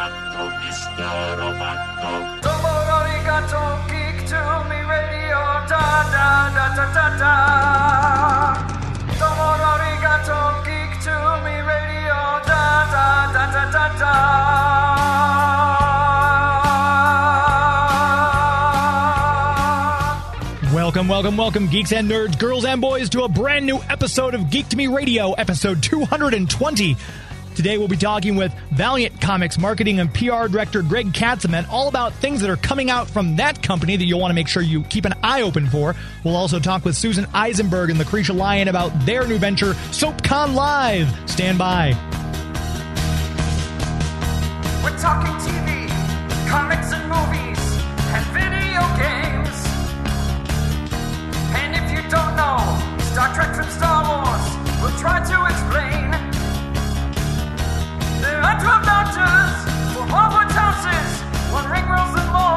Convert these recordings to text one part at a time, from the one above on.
arigato, Mr. Roboto. Domo arigato, geek to me radio, da da da da da da. Domo arigato, geek to me radio, da da da da da da. Welcome, welcome, welcome, geeks and nerds, girls and boys, to a brand new episode of Geek to Me Radio, episode 220. Today we'll be talking with Valiant Comics marketing and PR director Gregg Katzman all about things that are coming out from that company that you'll want to make sure you keep an eye open for. We'll also talk with Susan Eisenberg and Lacretia Lyon about their new venture, SoapCon Live. Stand by. We're talking TV, comics and movies, and video games. And if you don't know Star Trek from Star Wars, we'll try to explain. 12 doctors for Hogwarts houses, one ring rules them all.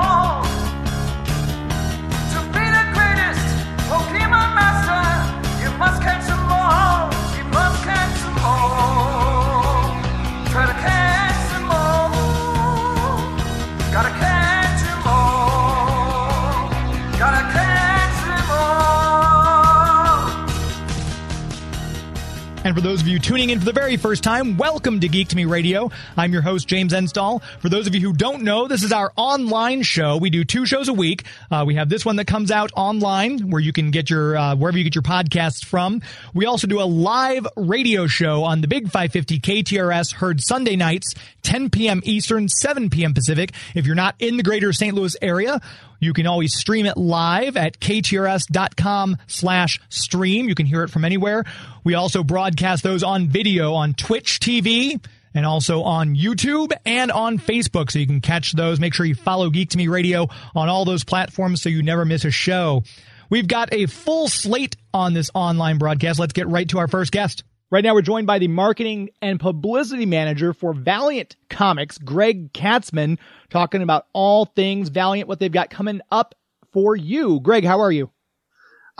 And for those of you tuning in for the very first time, welcome to Geek to Me Radio. I'm your host, James Enstall. For those of you who don't know, this is our online show. We do two shows a week. Uh, we have this one that comes out online where you can get your, uh, wherever you get your podcasts from. We also do a live radio show on the Big 550 KTRS heard Sunday nights, 10 p.m. Eastern, 7 p.m. Pacific. If you're not in the greater St. Louis area, you can always stream it live at ktrs.com slash stream. You can hear it from anywhere. We also broadcast those on video on Twitch TV and also on YouTube and on Facebook. So you can catch those. Make sure you follow Geek to Me Radio on all those platforms so you never miss a show. We've got a full slate on this online broadcast. Let's get right to our first guest. Right now, we're joined by the marketing and publicity manager for Valiant Comics, Gregg Katzman, talking about all things Valiant, what they've got coming up for you. Gregg, how are you?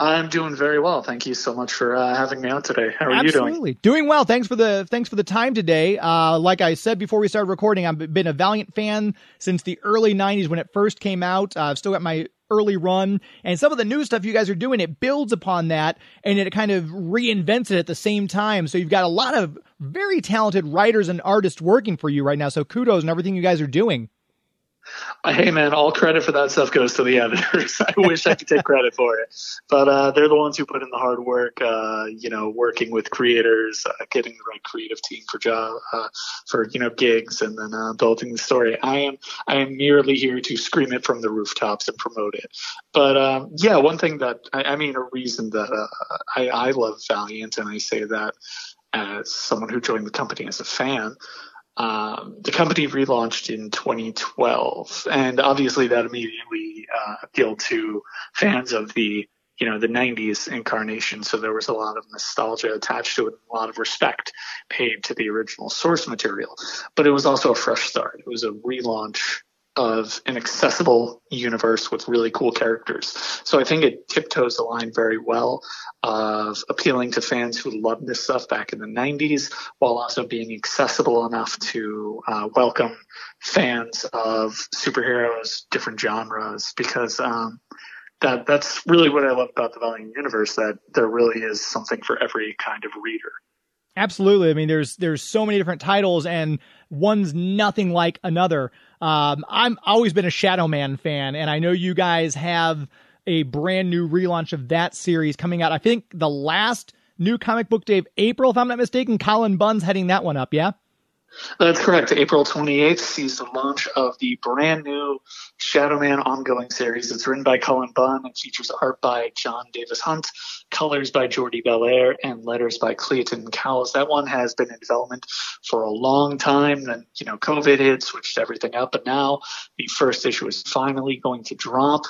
I'm doing very well. Thank you so much for uh, having me on today. How are you doing? Absolutely. Doing well. Thanks for the thanks for the time today. Uh, like I said before we started recording, I've been a Valiant fan since the early '90s when it first came out. Uh, I've still got my early run, and some of the new stuff you guys are doing it builds upon that, and it kind of reinvents it at the same time. So you've got a lot of very talented writers and artists working for you right now. So kudos and everything you guys are doing. Hey man, all credit for that stuff goes to the editors. I wish I could take credit for it, but uh, they're the ones who put in the hard work. Uh, you know, working with creators, uh, getting the right creative team for job, uh, for you know gigs, and then uh, building the story. I am I am merely here to scream it from the rooftops and promote it. But um, yeah, one thing that I, I mean, a reason that uh, I, I love Valiant, and I say that as someone who joined the company as a fan. Um, the company relaunched in 2012, and obviously that immediately uh, appealed to fans of the you know the 90s incarnation. So there was a lot of nostalgia attached to it, a lot of respect paid to the original source material. But it was also a fresh start. It was a relaunch of an accessible universe with really cool characters. So I think it tiptoes the line very well of appealing to fans who loved this stuff back in the 90s while also being accessible enough to uh, welcome fans of superheroes, different genres, because um, that that's really what I love about the Valiant universe, that there really is something for every kind of reader. Absolutely. I mean, there's there's so many different titles, and one's nothing like another. Um, I'm always been a Shadow Man fan, and I know you guys have a brand new relaunch of that series coming out. I think the last new comic book day of April, if I'm not mistaken. Cullen Bunn's heading that one up. Yeah. Uh, that's correct. April 28th sees the launch of the brand new Shadow Man ongoing series. It's written by Cullen Bunn and features art by Jon Davis-Hunt, colors by Jordie Bellaire, and letters by Clayton Cowles. That one has been in development for a long time. Then, you know, COVID hit, switched everything up, but now the first issue is finally going to drop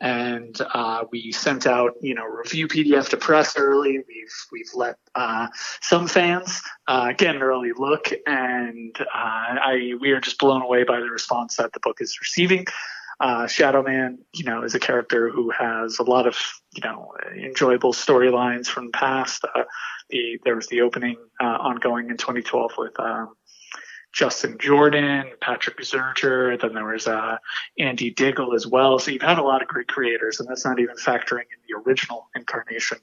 and uh, we sent out you know review PDF to press early. We've we've let uh, some fans uh, get an early look, and uh, I we are just blown away by the response that the book is receiving. Uh, Shadow Man, you know, is a character who has a lot of you know enjoyable storylines from the past. Uh, the there was the opening ongoing in 2012 with. Um, Justin Jordan, Patrick Zircher, then there was uh, Andy Diggle as well. So you've had a lot of great creators, and that's not even factoring in the original incarnation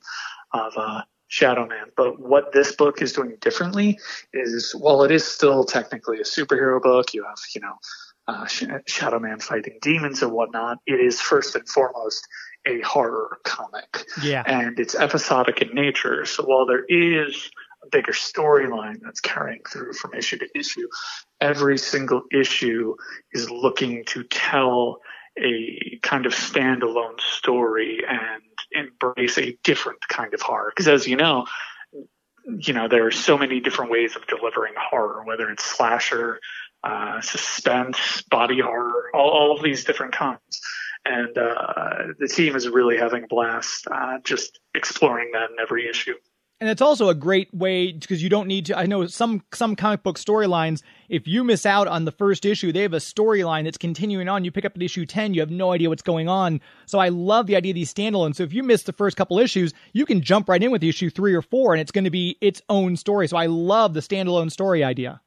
of uh, Shadow Man. But what this book is doing differently is, while it is still technically a superhero book, you have, you know, uh, Shadow Man fighting demons and whatnot. It is first and foremost a horror comic. Yeah. And it's episodic in nature. So while there is a bigger storyline that's carrying through from issue to issue, every single issue is looking to tell a kind of standalone story and embrace a different kind of horror. Because as you know, you know, there are so many different ways of delivering horror, whether it's slasher, uh, suspense, body horror, all, all of these different kinds and uh, the team is really having a blast uh, just exploring that in every issue. And it's also a great way because you don't need to. I know some some comic book storylines. If you miss out on the first issue, they have a storyline that's continuing on. You pick up at issue ten, you have no idea what's going on. So I love the idea of these standalones. So if you miss the first couple issues, you can jump right in with issue three or four, and it's going to be its own story. So I love the standalone story idea.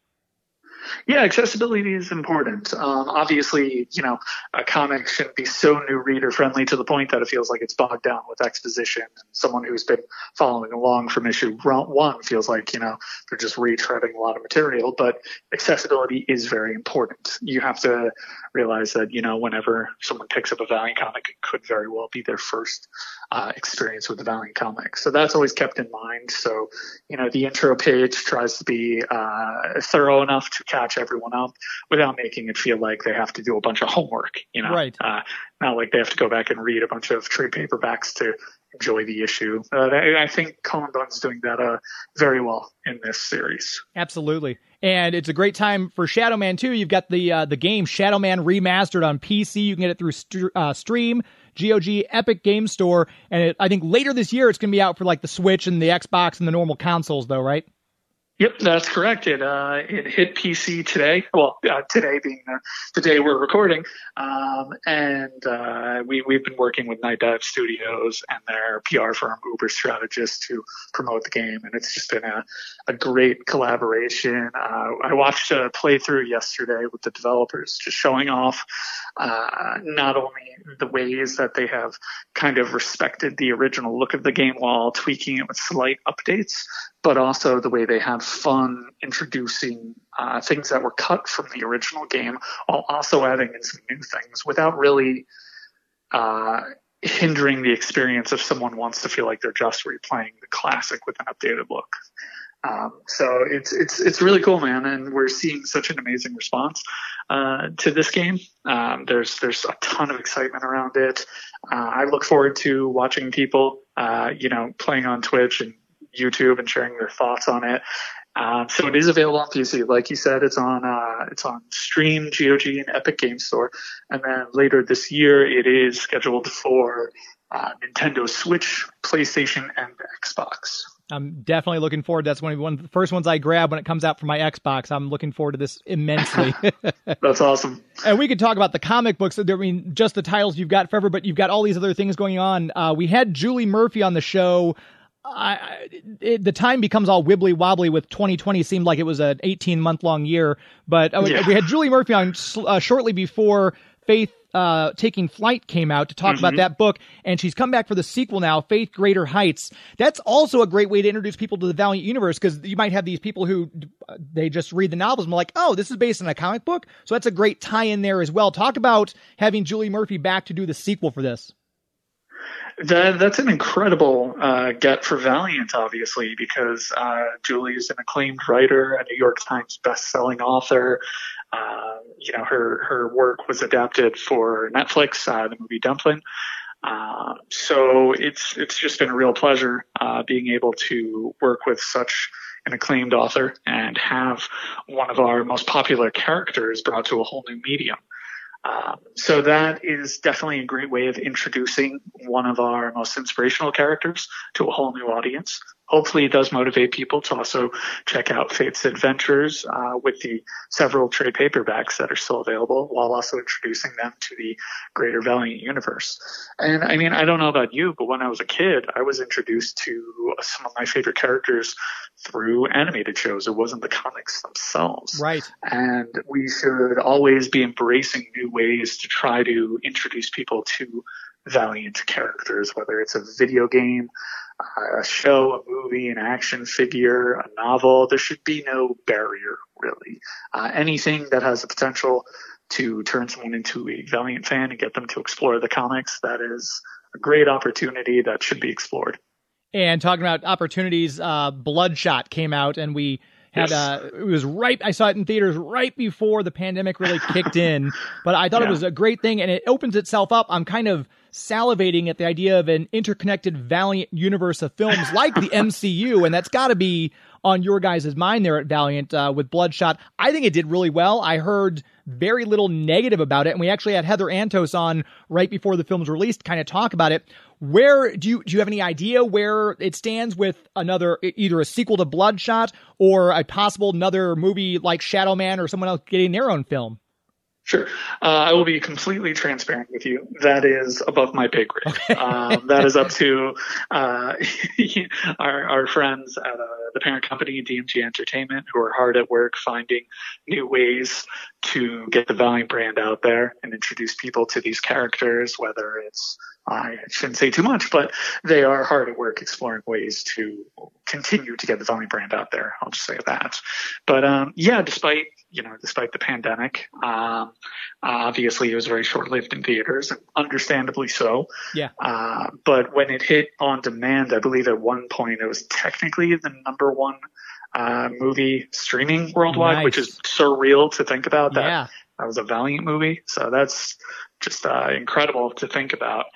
Yeah, accessibility is important. Um, obviously, you know, a comic shouldn't be so new reader friendly to the point that it feels like it's bogged down with exposition. And someone who's been following along from issue one feels like, you know, they're just retreading a lot of material. But accessibility is very important. You have to realize that, you know, whenever someone picks up a Valiant comic, it could very well be their first uh, experience with the Valiant comic. So that's always kept in mind. So, you know, the intro page tries to be uh, thorough enough to catch everyone up without making it feel like they have to do a bunch of homework, you know, right. uh, not like they have to go back and read a bunch of trade paperbacks to enjoy the issue. Uh, I think Cullen Bunn's doing that uh, very well in this series. Absolutely, and it's a great time for Shadow Man too. You've got the uh, the game Shadow Man remastered on PC. You can get it through st- uh, Steam, GOG, Epic Game Store, and it, I think later this year it's going to be out for like the Switch and the Xbox and the normal consoles, though, right? Yep, that's correct. It uh, it hit PC today. Well, uh, today being the, the, day we're recording, um, and uh, we we've been working with Nightdive Studios and their PR firm UberStrategist to promote the game, and it's just been a, a great collaboration. Uh, I watched a playthrough yesterday with the developers, just showing off uh, not only the ways that they have kind of respected the original look of the game while tweaking it with slight updates, but also the way they have fun introducing uh, things that were cut from the original game while also adding in some new things without really uh, hindering the experience if someone wants to feel like they're just replaying the classic with an updated look. Um, so it's it's it's really cool, man, and we're seeing such an amazing response uh, to this game. Um, there's there's a ton of excitement around it. Uh, I look forward to watching people, uh, you know, playing on Twitch and YouTube and sharing their thoughts on it. Um, so it is available on PC. Like you said, it's on uh, it's on Steam, GOG, and Epic Game Store. And then later this year, it is scheduled for uh, Nintendo Switch, PlayStation, and Xbox. I'm definitely looking forward. That's one of, one of the first ones I grab when it comes out for my Xbox. I'm looking forward to this immensely. That's awesome. And we could talk about the comic books. I mean, just the titles you've got forever, but you've got all these other things going on. Uh, we had Julie Murphy on the show I, it, the time becomes all wibbly wobbly with 2020 seemed like it was an 18 month long year but uh, yeah. we had julie murphy on uh, shortly before faith uh, taking flight came out to talk mm-hmm. about that book and she's come back for the sequel now faith greater heights that's also a great way to introduce people to the valiant universe because you might have these people who they just read the novels and like oh this is based on a comic book so that's a great tie in there as well talk about having julie murphy back to do the sequel for this that, that's an incredible uh, get for Valiant, obviously, because uh, Julie is an acclaimed writer, a New York Times best-selling author. Uh, you know, her her work was adapted for Netflix, uh, the movie Dumplin'. Uh, so it's it's just been a real pleasure uh, being able to work with such an acclaimed author and have one of our most popular characters brought to a whole new medium. Um, so that is definitely a great way of introducing one of our most inspirational characters to a whole new audience. Hopefully it does motivate people to also check out Faith's Adventures uh, with the several trade paperbacks that are still available while also introducing them to the greater Valiant universe. And I mean, I don't know about you, but when I was a kid, I was introduced to some of my favorite characters through animated shows. It wasn't the comics themselves. Right. And we should always be embracing new ways to try to introduce people to Valiant characters, whether it's a video game, a show, a movie, an action figure, a novel. There should be no barrier, really. Uh, anything that has the potential to turn someone into a Valiant fan and get them to explore the comics, that is a great opportunity that should be explored. And talking about opportunities, uh, Bloodshot came out, and we had Yes. uh, it was right. I saw it in theaters right before the pandemic really kicked in, but I thought it was a great thing, and it opens itself up. I'm kind of salivating at the idea of an interconnected, valiant universe of films like the MCU, and that's got to be on your guys' mind there at Valiant uh, with Bloodshot. I think it did really well. I heard very little negative about it, and we actually had Heather Antos on right before the film's released, kind of talk about it. Where do you do you have any idea where it stands with another either a sequel to Bloodshot or a possible another movie like Shadow Man or someone else getting their own film? Sure. Uh, I will be completely transparent with you. That is above my pay grade. Um, that is up to uh, our, our friends at uh, the parent company, DMG Entertainment, who are hard at work finding new ways to get the Valiant brand out there and introduce people to these characters, whether it's I shouldn't say too much, but they are hard at work exploring ways to continue to get the Valiant brand out there. I'll just say that. But um, yeah, despite you know, despite the pandemic, um, obviously it was very short-lived in theaters, understandably so. Yeah. Uh, but when it hit on demand, I believe at one point it was technically the number one uh, movie streaming worldwide, Nice. which is surreal to think about. That Yeah. that was a Valiant movie, so that's just uh, incredible to think about.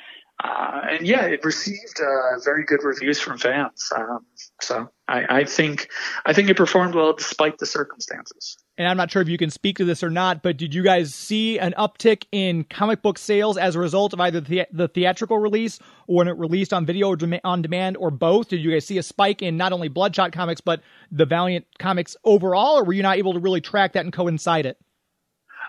Uh, and yeah, it received uh, very good reviews from fans. Um, so I, I think I think it performed well despite the circumstances. And I'm not sure if you can speak to this or not, but did you guys see an uptick in comic book sales as a result of either the, the theatrical release or when it released on video or dem- on demand or both? Did you guys see a spike in not only Bloodshot comics but the Valiant comics overall, or were you not able to really track that and coincide it?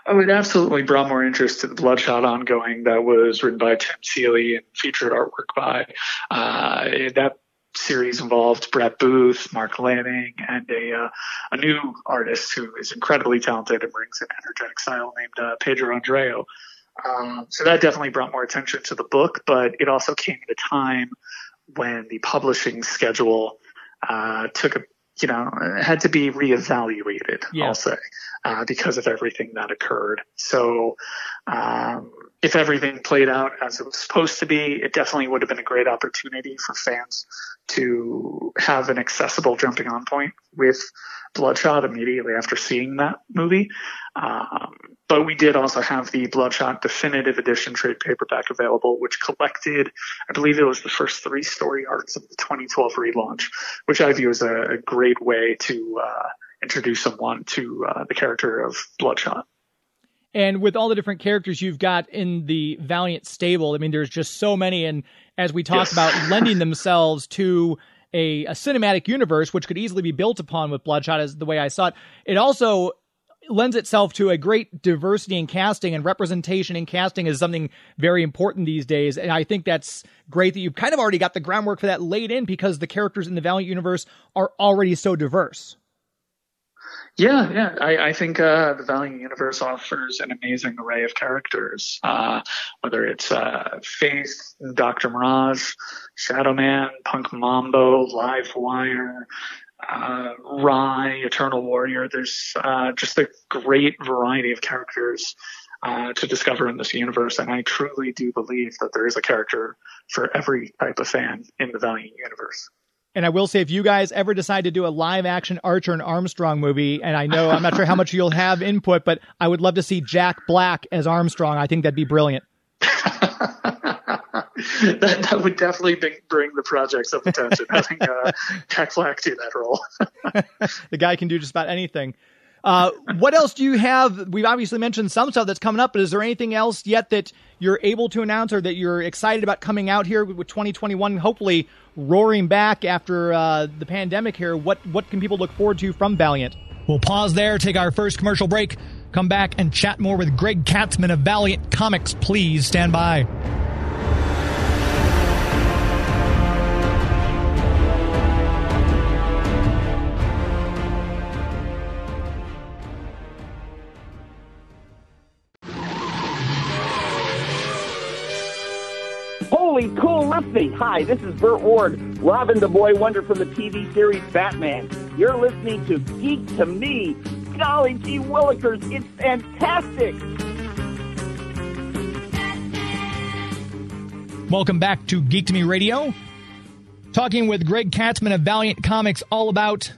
Oh, it absolutely brought more interest to the Bloodshot ongoing that was written by Tim Seeley and featured artwork by uh, that series involved Brett Booth, Marc Laming, and a uh, a new artist who is incredibly talented and brings an energetic style named uh, Pedro Andreo. Um, so that definitely brought more attention to the book, but it also came at a time when the publishing schedule uh, took a you know had to be reevaluated. Yeah. I'll say uh, because of everything that occurred. So um, if everything played out as it was supposed to be, it definitely would have been a great opportunity for fans to have an accessible jumping on point with Bloodshot immediately after seeing that movie. Um, but we did also have the Bloodshot Definitive Edition trade paperback available, which collected, I believe it was the first three story arcs of the 2012 relaunch, which I view as a, a great way to uh, introduce someone to uh, the character of Bloodshot. And with all the different characters you've got in the Valiant stable, I mean, there's just so many. And as we talked Yes. about, lending themselves to a, a cinematic universe, which could easily be built upon with Bloodshot, as the way I saw it, it also lends itself to a great diversity in casting and representation in casting is something very important these days. And I think that's great that you've kind of already got the groundwork for that laid in because the characters in the Valiant universe are already so diverse. Yeah, yeah. I, I think uh, the Valiant Universe offers an amazing array of characters, uh, whether it's uh, Faith, Dr. Mirage, Shadow Man, Punk Mambo, Live Wire, uh, Rai, Eternal Warrior. There's uh, just a great variety of characters uh, to discover in this universe, and I truly do believe that there is a character for every type of fan in the Valiant Universe. And I will say, if you guys ever decide to do a live action Archer and Armstrong movie, and I know I'm not sure how much you'll have input, but I would love to see Jack Black as Armstrong. I think that'd be brilliant. that that would definitely bring, bring the project's up attention having uh, Jack Black do that role. the guy can do just about anything. Uh, what else do you have? We've obviously mentioned some stuff that's coming up, but is there anything else yet that you're able to announce or that you're excited about coming out here with 2021? Hopefully, roaring back after uh, the pandemic here. What what can people look forward to from Valiant? We'll pause there, take our first commercial break, come back and chat more with Gregg Katzman of Valiant Comics. Please stand by. Hi, this is Burt Ward, Robin the Boy Wonder from the TV series Batman. You're listening to Geek to Me. Golly gee willikers, it's fantastic! Welcome back to Geek to Me Radio. Talking with Gregg Katzman of Valiant Comics all about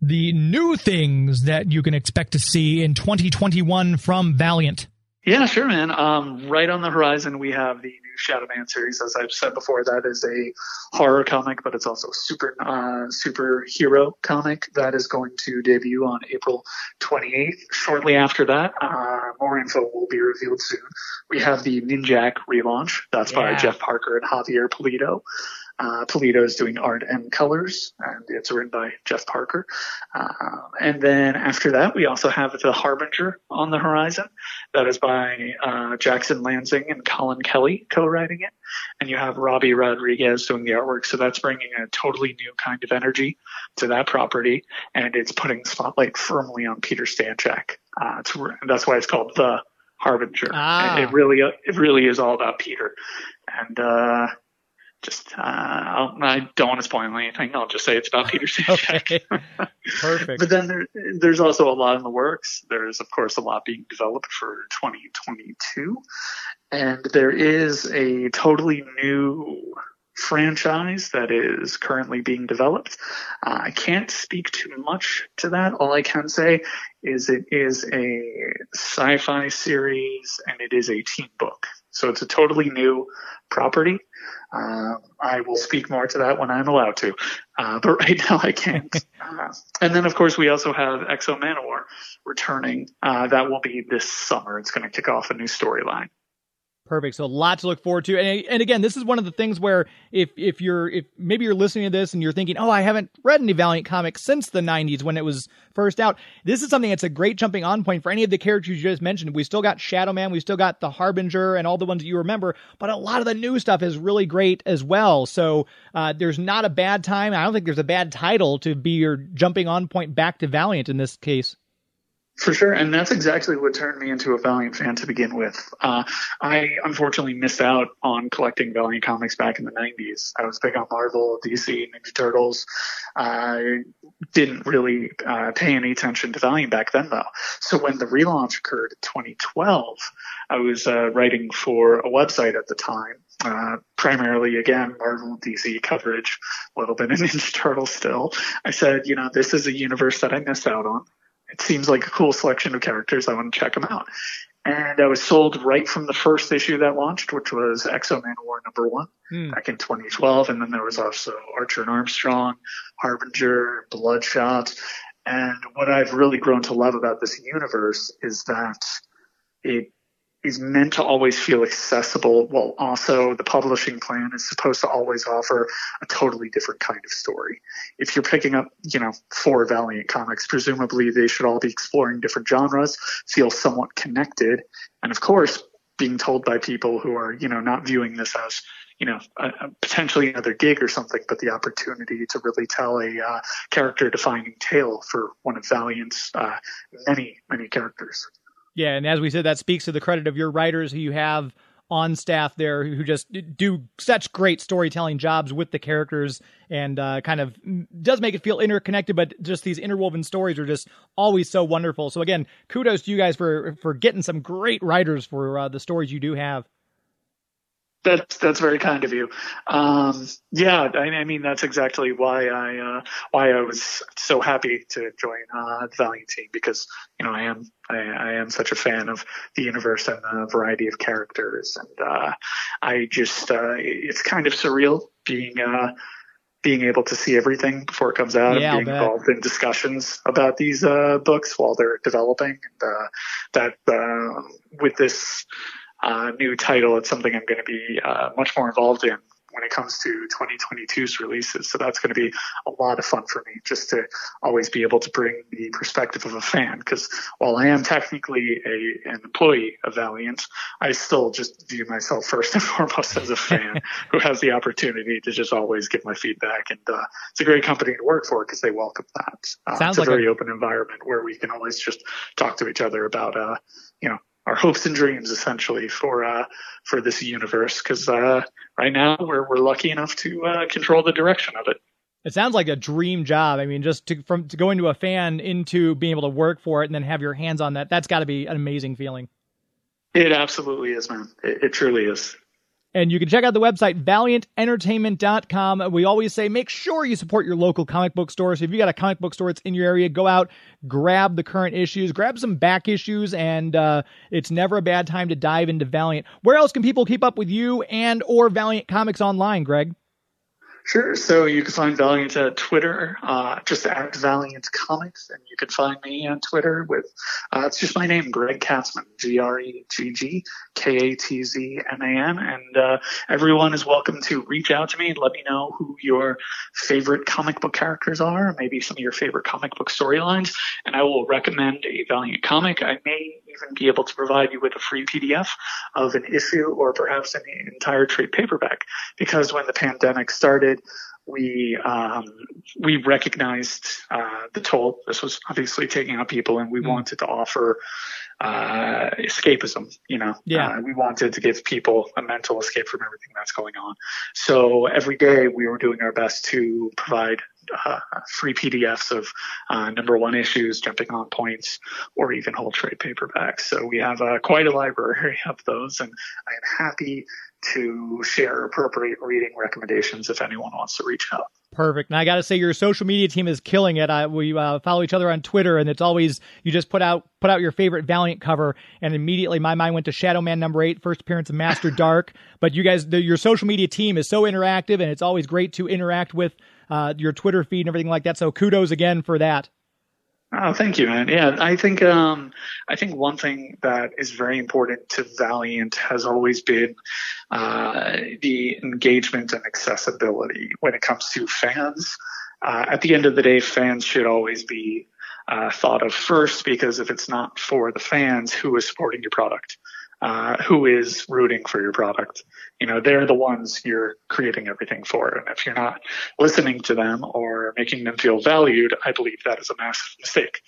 the new things that you can expect to see in 2021 from Valiant. Yeah, sure, man. Um, right on the horizon, we have the new Shadow Man series. As I've said before, that is a horror comic, but it's also a super uh, superhero comic that is going to debut on April 28th. Shortly after that, uh, more info will be revealed soon. We have the Ninjak relaunch. That's by Jeff Parker and Javier Pulido. Uh, Pulido is doing art and colors, and it's written by Jeff Parker. Uh, and then after that, we also have The Harbinger on the horizon. That is by uh, Jackson Lanzing and Collin Kelly co-writing it. And you have Robbi Rodriguez doing the artwork. So that's bringing a totally new kind of energy to that property, and it's putting the spotlight firmly on Peter Stanchak. Uh, it's, that's why it's called The Harbinger. Ah. It, it really, it really is all about Peter. And uh, just, uh, I'll, I don't want to spoil anything. I'll just say it's about Peter Stanchak. Okay. Perfect. But then there, there's also a lot in the works. There's, of course, a lot being developed for 2022. And there is a totally new franchise that is currently being developed. Uh, I can't speak too much to that. All I can say is it is a sci-fi series and it is a teen book. So it's a totally new property. Um, I will speak more to that when I'm allowed to, uh, but right now I can't. uh, and then, of course, we also have X-O Manowar returning. Uh, that will be this summer. It's going to kick off a new storyline. Perfect. So a lot to look forward to. And, and again, this is one of the things where if if you're if maybe you're listening to this and you're thinking, "Oh, I haven't read any Valiant comics since the 90s when it was first out." This is something that's a great jumping on point for any of the characters you just mentioned. We still got Shadow Man, we still got the Harbinger and all the ones that you remember, but a lot of the new stuff is really great as well. So, uh, there's not a bad time. I don't think there's a bad title to be your jumping on point back to Valiant in this case. For sure, and that's exactly what turned me into a Valiant fan to begin with. Uh, I unfortunately missed out on collecting Valiant comics back in the 90s. I was big on Marvel, DC, Ninja Turtles. I didn't really uh, pay any attention to Valiant back then, though. So when the relaunch occurred in 2012, I was uh, writing for a website at the time. Uh, primarily again Marvel DC coverage, a little bit of Ninja Turtles still. I said, you know, this is a universe that I missed out on it seems like a cool selection of characters. I want to check them out. And I was sold right from the first issue that launched, which was Exo Man War number one Hmm. back in 2012. And then there was also Archer and Armstrong, Harbinger, Bloodshot. And what I've really grown to love about this universe is that it is meant to always feel accessible while also the publishing plan is supposed to always offer a totally different kind of story. If you're picking up, you know, four Valiant comics, presumably they should all be exploring different genres, feel somewhat connected, and of course, being told by people who are, you know, not viewing this as you know, a, a potentially another gig or something, but the opportunity to really tell a uh, character-defining tale for one of Valiant's uh, many, many characters. Yeah, and as we said, that speaks to the credit of your writers who you have on staff there who just do such great storytelling jobs with the characters and uh, kind of does make it feel interconnected but just these interwoven stories are just always so wonderful. So again kudos to you guys for for getting some great writers for uh, the stories you do have That's that's very kind of you. Um, yeah, I, I mean that's exactly why I uh, why I was so happy to join uh, the Valiant team because you know I am I, I am such a fan of the universe and the variety of characters and uh, I just uh, it's kind of surreal being uh, being able to see everything before it comes out Yeah, and being involved in discussions about these uh, books while they're developing. And, uh, that uh, with this uh, new title, it's something I'm going to be uh, much more involved in when it comes to 2022's releases. So that's going to be a lot of fun for me just to always be able to bring the perspective of a fan. Because while I am technically a, an employee of Valiant, I still just view myself first and foremost as a fan who has the opportunity to just always give my feedback. And uh, it's a great company to work for because they welcome that. Uh, Sounds it's a like a- very open environment where we can always just talk to each other about, uh, you know, our hopes and dreams essentially for uh, for this universe because uh, right now we're we're lucky enough to uh, control the direction of it. It sounds like a dream job. I mean, just to from to go into a fan into being able to work for it and then have your hands on that. That's got to be an amazing feeling. It absolutely is, man. It, it truly is. And you can check out the website, valiantentertainment.com. We always say make sure you support your local comic book store. So if you got a comic book store that's in your area, go out, grab the current issues, grab some back issues, and uh, it's never a bad time to dive into Valiant. Where else can people keep up with you and or Valiant Comics online, Gregg? Sure. So you can find Valiant at Twitter, uh, just at Valiant Comics, and you can find me on Twitter with uh, it's just my name, Gregg Katzman, G R E G G K A T Z M A N, and uh, everyone is welcome to reach out to me and let me know who your favorite comic book characters are, maybe some of your favorite comic book storylines, and I will recommend a Valiant comic. I may even be able to provide you with a free PDF of an issue or perhaps an entire trade paperback because when the pandemic started, we um, we recognized uh, the toll this was obviously taking on people, and we wanted to offer uh, escapism. You know, Yeah. uh, we wanted to give people a mental escape from everything that's going on. So every day we were doing our best to provide uh, free PDFs of uh, number one issues, jumping on points, or even whole trade paperbacks. So we have uh, quite a library of those, and I am happy to share appropriate reading recommendations if anyone wants to reach out. Perfect. And I got to say, your social media team is killing it. I, we uh, follow each other on Twitter, and it's always you just put out put out your favorite Valiant cover, and immediately my mind went to Shadow Man number eight, first appearance of Master Dark. But you guys, the, your social media team is so interactive, and it's always great to interact with uh, your Twitter feed and everything like that. So kudos again for that. Oh, thank you, man. Yeah, I think um, I think one thing that is very important to Valiant has always been uh, the engagement and accessibility when it comes to fans. Uh, at the end of the day, fans should always be uh, thought of first because if it's not for the fans, who is supporting your product? Uh, who is rooting for your product? You know, they're the ones you're creating everything for. And if you're not listening to them or making them feel valued, I believe that is a massive mistake.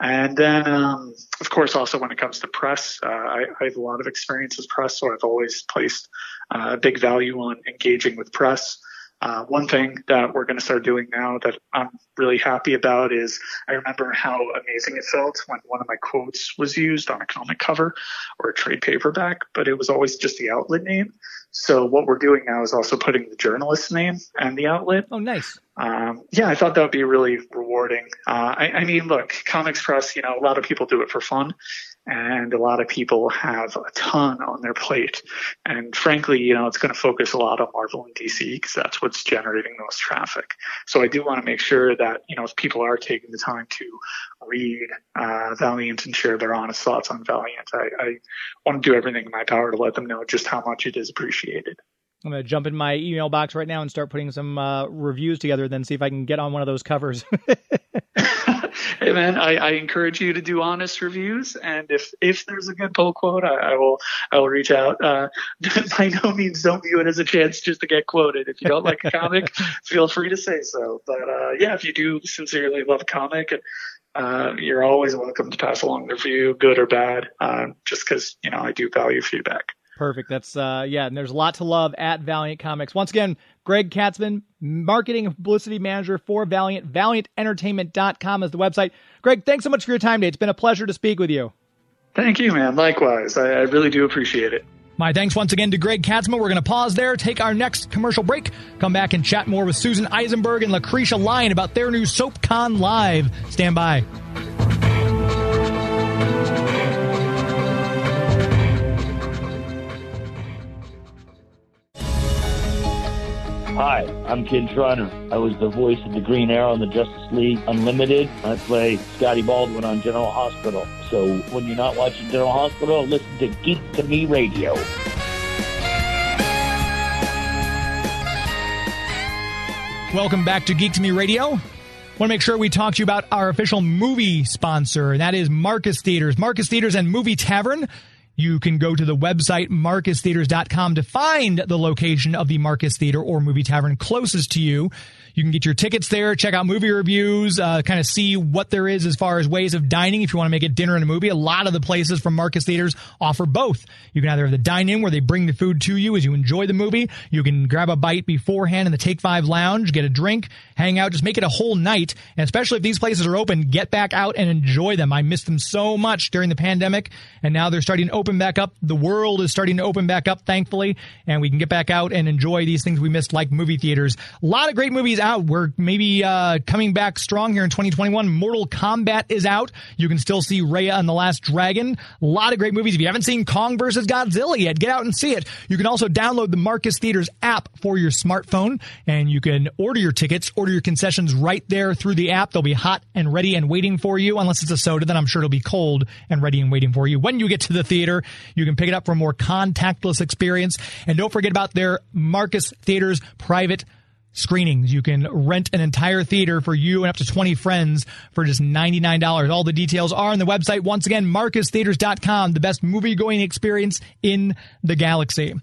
And then, um, of course, also when it comes to press, uh, I, I have a lot of experience as press, so I've always placed uh, a big value on engaging with press. Uh, one thing that we're going to start doing now that I'm really happy about is I remember how amazing it felt when one of my quotes was used on a comic cover or a trade paperback, but it was always just the outlet name. So what we're doing now is also putting the journalist's name and the outlet Oh, nice. um, yeah, I thought that would be really rewarding. Uh, I, I mean, look, comics press, you know, a lot of people do it for fun and a lot of people have a ton on their plate. And frankly, you know, it's going to focus a lot on Marvel and DC because that's what's generating the most traffic. So I do want to make sure that, you know, if people are taking the time to read, uh, Valiant and share their honest thoughts on Valiant, I, I want to do everything in my power to let them know just how much it is appreciated. I'm gonna jump in my email box right now and start putting some uh, reviews together. Then see if I can get on one of those covers. hey man, I, I encourage you to do honest reviews, and if if there's a good pull quote, I, I will I will reach out. Uh, by no means don't view it as a chance just to get quoted. If you don't like a comic, feel free to say so. But uh, yeah, if you do sincerely love a comic, uh, you're always welcome to pass along the review, good or bad. Uh, just because you know I do value feedback. Perfect. That's uh yeah, and there's a lot to love at Valiant Comics. Once again, Gregg Katzman, marketing and publicity manager for Valiant. ValiantEntertainment.com is the website. Gregg, thanks so much for your time today. It's been a pleasure to speak with you. Thank you, man. Likewise, I, I really do appreciate it. My thanks once again to Gregg Katzman. We're going to pause there, take our next commercial break, come back and chat more with Susan Eisenberg and Lacretia Lyon about their new SoapCon Live. Stand by. Hi, I'm Kin Shriner. I was the voice of the Green Arrow in the Justice League Unlimited. I play Scotty Baldwin on General Hospital. So when you're not watching General Hospital, listen to Geek to Me Radio. Welcome back to Geek to Me Radio. Want to make sure we talk to you about our official movie sponsor, and that is Marcus Theaters. Marcus Theaters and Movie Tavern. You can go to the website marcustheaters.com to find the location of the Marcus Theater or Movie Tavern closest to you. You can get your tickets there, check out movie reviews, uh, kind of see what there is as far as ways of dining if you want to make it dinner and a movie. A lot of the places from Marcus Theaters offer both. You can either have the dine in where they bring the food to you as you enjoy the movie. You can grab a bite beforehand in the Take Five Lounge, get a drink, hang out, just make it a whole night. And especially if these places are open, get back out and enjoy them. I missed them so much during the pandemic, and now they're starting to open back up. The world is starting to open back up, thankfully, and we can get back out and enjoy these things we missed, like movie theaters. A lot of great movies out. We're maybe uh, coming back strong here in 2021. Mortal Kombat is out. You can still see Raya and the Last Dragon. A lot of great movies. If you haven't seen Kong versus Godzilla yet, get out and see it. You can also download the Marcus Theaters app for your smartphone, and you can order your tickets, order your concessions right there through the app. They'll be hot and ready and waiting for you. Unless it's a soda, then I'm sure it'll be cold and ready and waiting for you. When you get to the theater, you can pick it up for a more contactless experience. And don't forget about their Marcus Theaters private screenings. You can rent an entire theater for you and up to 20 friends for just $99. All the details are on the website. Once again, marcustheaters.com, the best movie going experience in the galaxy.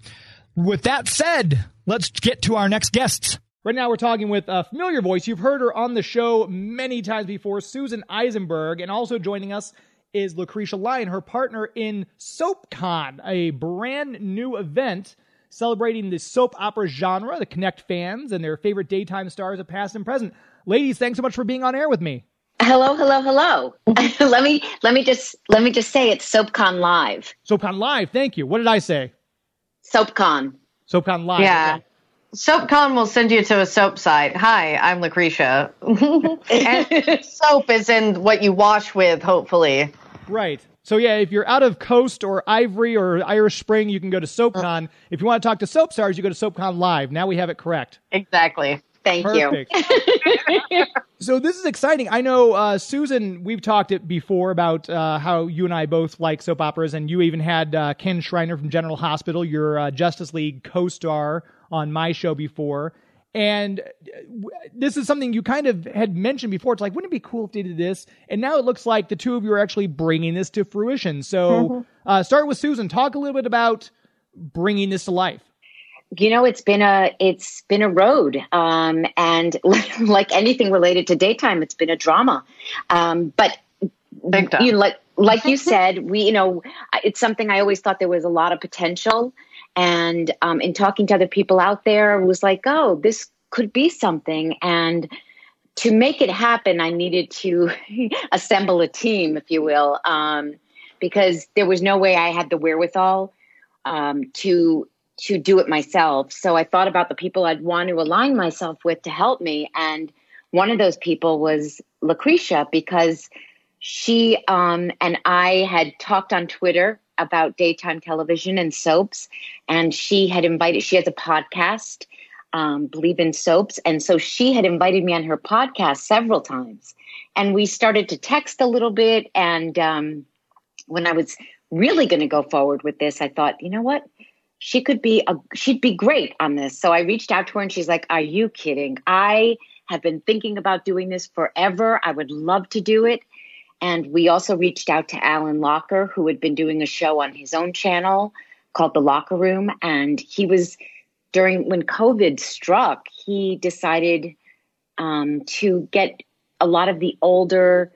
With that said, let's get to our next guests. Right now, we're talking with a familiar voice. You've heard her on the show many times before, Susan Eisenberg, and also joining us is Lacretia Lyon, her partner in SoapCon, a brand new event celebrating the soap opera genre the connect fans and their favorite daytime stars of past and present. Ladies, thanks so much for being on air with me. Hello, hello, hello. let me let me just let me just say it's SoapCon Live. SoapCon Live, thank you. What did I say? SoapCon. SoapCon Live. Yeah. okay. SoapCon will send you to a soap site. Hi, I'm Lacretia. and soap is in what you wash with, hopefully. Right. So yeah, if you're out of Coast or Ivory or Irish Spring, you can go to SoapCon. If you want to talk to soap stars, you go to SoapCon Live. Now we have it correct. Exactly. Thank Perfect. so this is exciting. I know, uh, Susan, we've talked it before about uh, how you and I both like soap operas, and you even had uh, Kin Shriner from General Hospital, your uh, Justice League co-star, on my show before. And uh, this is something you kind of had mentioned before. It's like, wouldn't it be cool if they did this? And now it looks like the two of you are actually bringing this to fruition. So, uh, start with Susan. Talk a little bit about bringing this to life. you know it's been a it's been a road um, and like anything related to daytime it's been a drama um, but Big time. you know, like like you said we you know it's something i always thought there was a lot of potential and um, in talking to other people out there was like oh this could be something and to make it happen i needed to assemble a team if you will um, because there was no way i had the wherewithal um, to to do it myself. So I thought about the people I'd want to align myself with to help me, and one of those people was Lacretia because she um, and I had talked on Twitter about daytime television and soaps, and she had invited. She has a podcast, um, BLEAV in Soaps, and so she had invited me on her podcast several times, and we started to text a little bit. And um, when I was really going to go forward with this, I thought, you know what? she could be a she'd be great on this. So I reached out to her and she's like, "Are you kidding? I have been thinking about doing this forever. I would love to do it." And we also reached out to Alan Locker, who had been doing a show on his own channel called The Locker Room, and he was during when COVID struck, he decided um, to get a lot of the older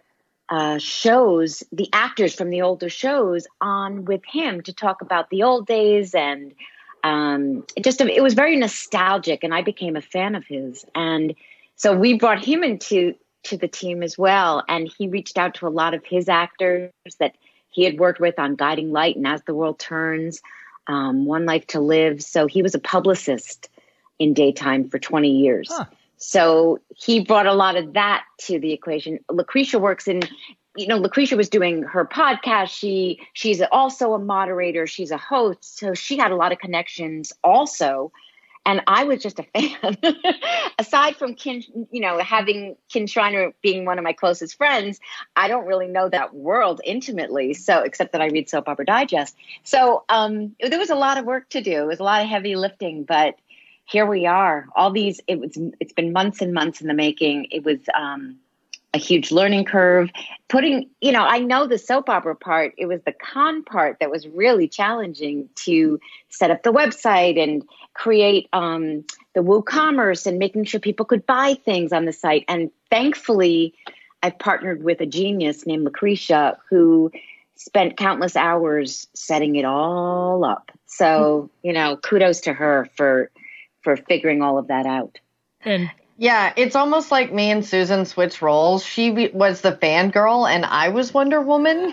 uh, shows, the actors from the older shows, on with him to talk about the old days, and um, it just it was very nostalgic, and I became a fan of his, and so we brought him into to the team as well, and he reached out to a lot of his actors that he had worked with on Guiding Light and As the World Turns, um, One Life to Live. So he was a publicist in daytime for 20 years. Huh. So he brought a lot of that to the equation. Lacretia works in, you know, Lacretia was doing her podcast. She she's also a moderator. She's a host, so she had a lot of connections also. And I was just a fan. Aside from Kin, you know, having Kin Shriner being one of my closest friends, I don't really know that world intimately. So, except that I read Soap Opera Digest. So, um, there was a lot of work to do. It was a lot of heavy lifting, but here we are. All these, it was, it's been months and months in the making. It was, um, a huge learning curve. Putting, you know, I know the soap opera part, it was the con part that was really challenging to set up the website and create um, the WooCommerce and making sure people could buy things on the site. And thankfully, I've partnered with a genius named Lacretia who spent countless hours setting it all up. So, you know, kudos to her for for figuring all of that out. And Yeah, it's almost like me and Susan switch roles. She be- was the fangirl and I was Wonder Woman.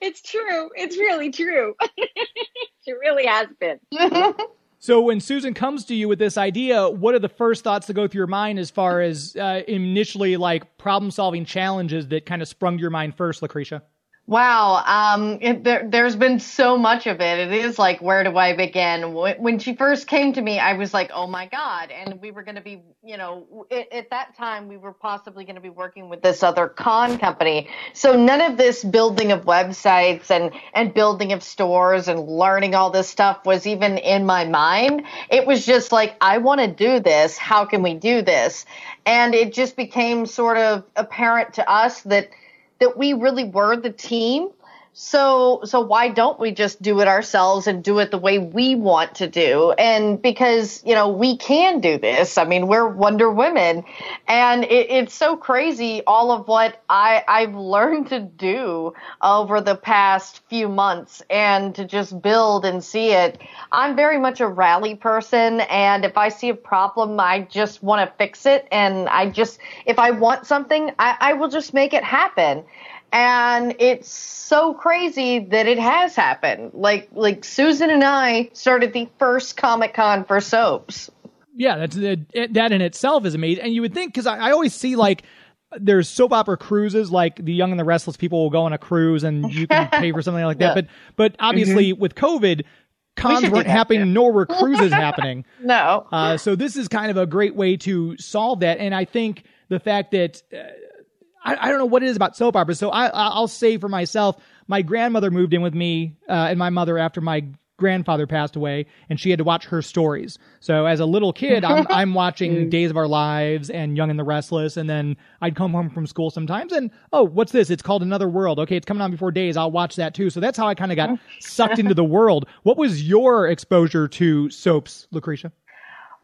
it's true. It's really true. it really has been. So when Susan comes to you with this idea, what are the first thoughts that go through your mind as far as uh, initially like problem solving challenges that kind of sprung to your mind first, Lacretia? Wow, um, it, there, there's been so much of it. It is like, where do I begin? When she first came to me, I was like, oh my God. And we were going to be, you know, at, at that time, we were possibly going to be working with this other con company. So none of this building of websites and, and building of stores and learning all this stuff was even in my mind. It was just like, I want to do this. How can we do this? And it just became sort of apparent to us that that we really were the team. So so why don't we just do it ourselves and do it the way we want to do? And because you know we can do this. I mean we're Wonder Women, and it, it's so crazy all of what I I've learned to do over the past few months and to just build and see it. I'm very much a rally person, and if I see a problem, I just want to fix it. And I just if I want something, I, I will just make it happen and it's so crazy that it has happened. Like like Susan and I started the first Comic Con for soaps. Yeah, that's that that in itself is amazing. And you would think because I, I always see like there's soap opera cruises, like the Young and the Restless people will go on a cruise and you can pay for something like that. Yeah. But but obviously with COVID, cons should do weren't that, happening, too. nor were cruises happening. No. Uh, so this is kind of a great way to solve that. And I think the fact that uh, I, I don't know what it is about soap operas. So I, I- I'll say for myself, my grandmother moved in with me uh, and my mother after my grandfather passed away, and she had to watch her stories. So as a little kid, I'm, I'm watching Days of Our Lives and Young and the Restless, and then I'd come home from school sometimes, and oh, what's this? It's called Another World. Okay, it's coming on before Days. I'll watch that too. So that's how I kind of got sucked into the world. What was your exposure to soaps, Lacretia?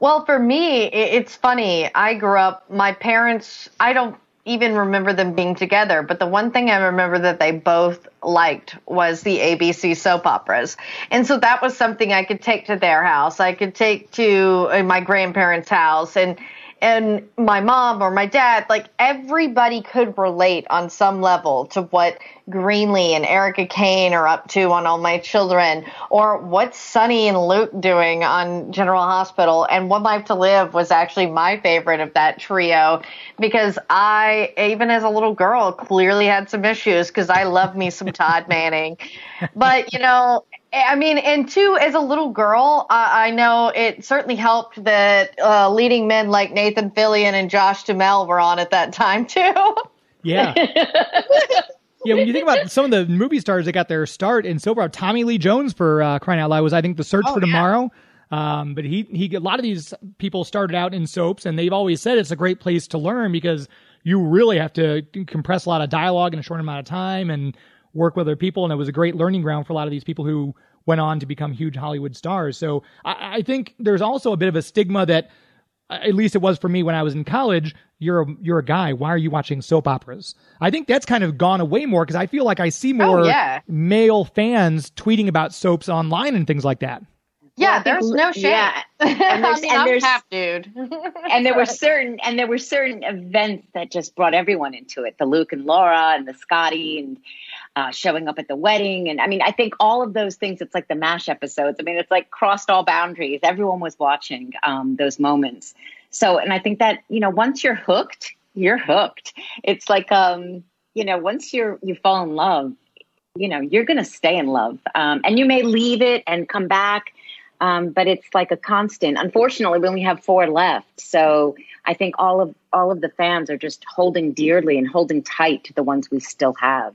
Well, for me, it's funny. I grew up, my parents, I don't even remember them being together, but the one thing I remember that they both liked was the ABC soap operas. And so that was something I could take to their house. I could take to uh, my grandparents' house and and my mom or my dad, like everybody could relate on some level to what Greenlee and Erica Kane are up to on All My Children, or what's Sonny and Luke doing on General Hospital. And One Life to Live was actually my favorite of that trio because I, even as a little girl, clearly had some issues because I love me some Todd Manning. But, you know, I mean, and two, as a little girl, I, I know it certainly helped that uh, leading men like Nathan Fillion and Josh Duhamel were on at that time too. Yeah. yeah, when you think about some of the movie stars that got their start in soap opera, Tommy Lee Jones for uh, crying out loud was I think The Search Oh, for yeah. Tomorrow. Um, but he he a lot of these people started out in soaps, and they've always said it's a great place to learn because you really have to compress a lot of dialogue in a short amount of time and work with other people, and it was a great learning ground for a lot of these people who went on to become huge Hollywood stars. So I, I think there's also a bit of a stigma that at least it was for me when I was in college. You're a, you're a guy. Why are you watching soap operas? I think that's kind of gone away more because I feel like I see oh, more yeah. male fans tweeting about soaps online and things like that. Yeah, I think- there's no shame. yeah. And I mean, and I'm there's- half dude. and there were certain and there were certain events that just brought everyone into it the luke and laura and the scotty and uh, showing up at the wedding and i mean i think all of those things it's like the mash episodes i mean it's like crossed all boundaries everyone was watching um, those moments so and i think that you know once you're hooked you're hooked it's like um you know once you're you fall in love you know, you're going to stay in love. Um, and you may leave it and come back, um, but it's like a constant. Unfortunately, we only have four left. So I think all of all of the fans are just holding dearly and holding tight to the ones we still have.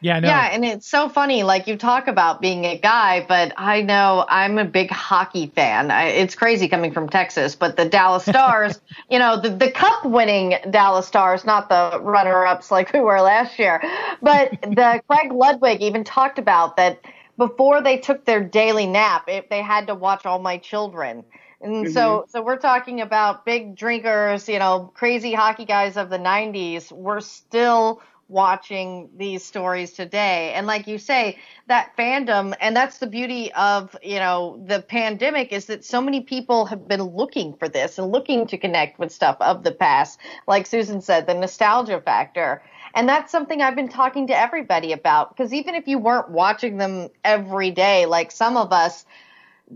Yeah, no. Yeah, and it's so funny. Like you talk about being a guy, but I know I'm a big hockey fan. I, it's crazy coming from Texas, but the Dallas Stars, you know, the, the cup winning Dallas Stars, not the runner ups like we were last year. But the Craig Ludwig even talked about that before they took their daily nap, if they had to watch All My Children. And so, mm-hmm. so we're talking about big drinkers, you know, crazy hockey guys of the 90s. We're still watching these stories today. And like you say, that fandom, and that's the beauty of, you know, the pandemic is that so many people have been looking for this and looking to connect with stuff of the past. Like Susan said, the nostalgia factor. And that's something I've been talking to everybody about because even if you weren't watching them every day, like some of us,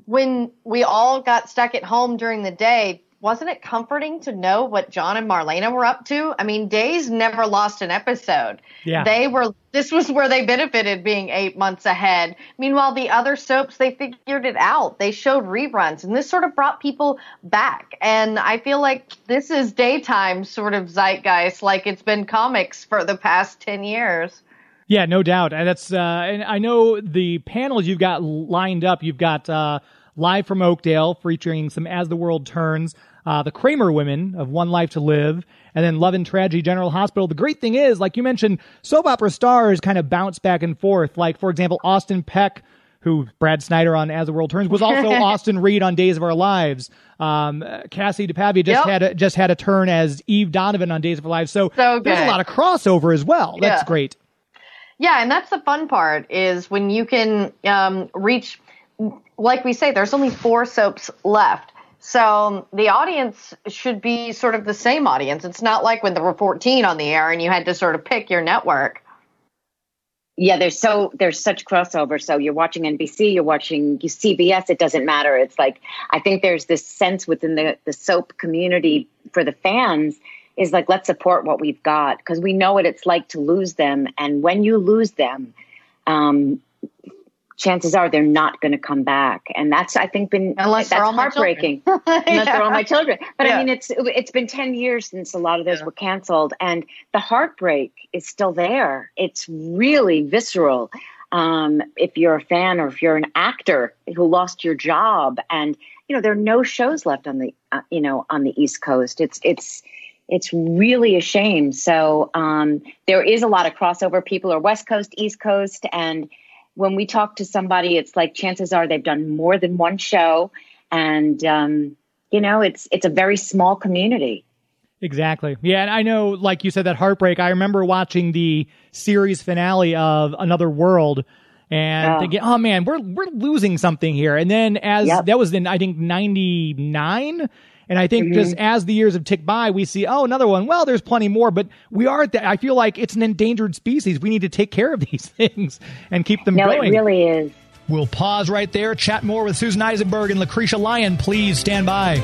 when we all got stuck at home during the day, wasn't it comforting to know what John and Marlena were up to? I mean, Days never lost an episode. Yeah. They were, this was where they benefited being eight months ahead. Meanwhile, the other soaps, they figured it out. They showed reruns and this sort of brought people back. And I feel like this is daytime sort of zeitgeist, like it's been comics for the past 10 years. Yeah, no doubt. And that's uh, and I know the panels you've got lined up. You've got uh, live from Oakdale, featuring some As the World Turns, uh, the Cramer Women of One Life to Live, and then Love and Tragedy General Hospital. The great thing is, like you mentioned, soap opera stars kind of bounce back and forth. Like for example, Austin Peck. Who Brad Snyder on As the World Turns was also Austin Reed on Days of Our Lives. Um, Cassie DePaiva just Yep. had a, just had a turn as Eve Donovan on Days of Our Lives. So, So there's a lot of crossover as well. That's great. Yeah, and that's the fun part is when you can um, reach, like we say, there's only four soaps left. So the audience should be sort of the same audience. It's not like when there were 14 on the air and you had to sort of pick your network. Yeah, there's so there's such crossover. So you're watching NBC, you're watching CBS. It doesn't matter. It's like I think there's this sense within the the soap community for the fans is like let's support what we've got because we know what it's like to lose them, and when you lose them, um, chances are they're not going to come back, and that's I think been Unless they're that's all heartbreaking. Unless they're all my children. But Yeah. I mean, it's it's been ten years since a lot of those were canceled, and the heartbreak is still there. It's really visceral. Um, if you're a fan or if you're an actor who lost your job, and you know there are no shows left on the uh, you know on the East Coast. It's it's it's really a shame. So um, there is a lot of crossover. People are West Coast, East Coast, and when we talk to somebody, it's like chances are they've done more than one show, and um, you know it's it's a very small community. Exactly. Yeah, and I know, like you said, that heartbreak. I remember watching the series finale of Another World and Yeah. thinking, "Oh man, we're we're losing something here." And then as Yep. that was in I think '99, and I think Mm-hmm. just as the years have ticked by, we see, oh, another one. Well, there's plenty more, but we are. At the, I feel like it's an endangered species. We need to take care of these things and keep them No, going. it really is. We'll pause right there, chat more with Susan Eisenberg and Lacretia Lyon. Please stand by.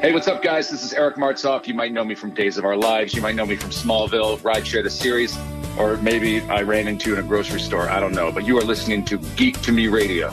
Hey, what's up, guys? This is Eric Martsolf. You might know me from Days of Our Lives. You might know me from Smallville, Rideshare the series, or maybe I ran into you in a grocery store. I don't know. But you are listening to Geek to Me Radio. I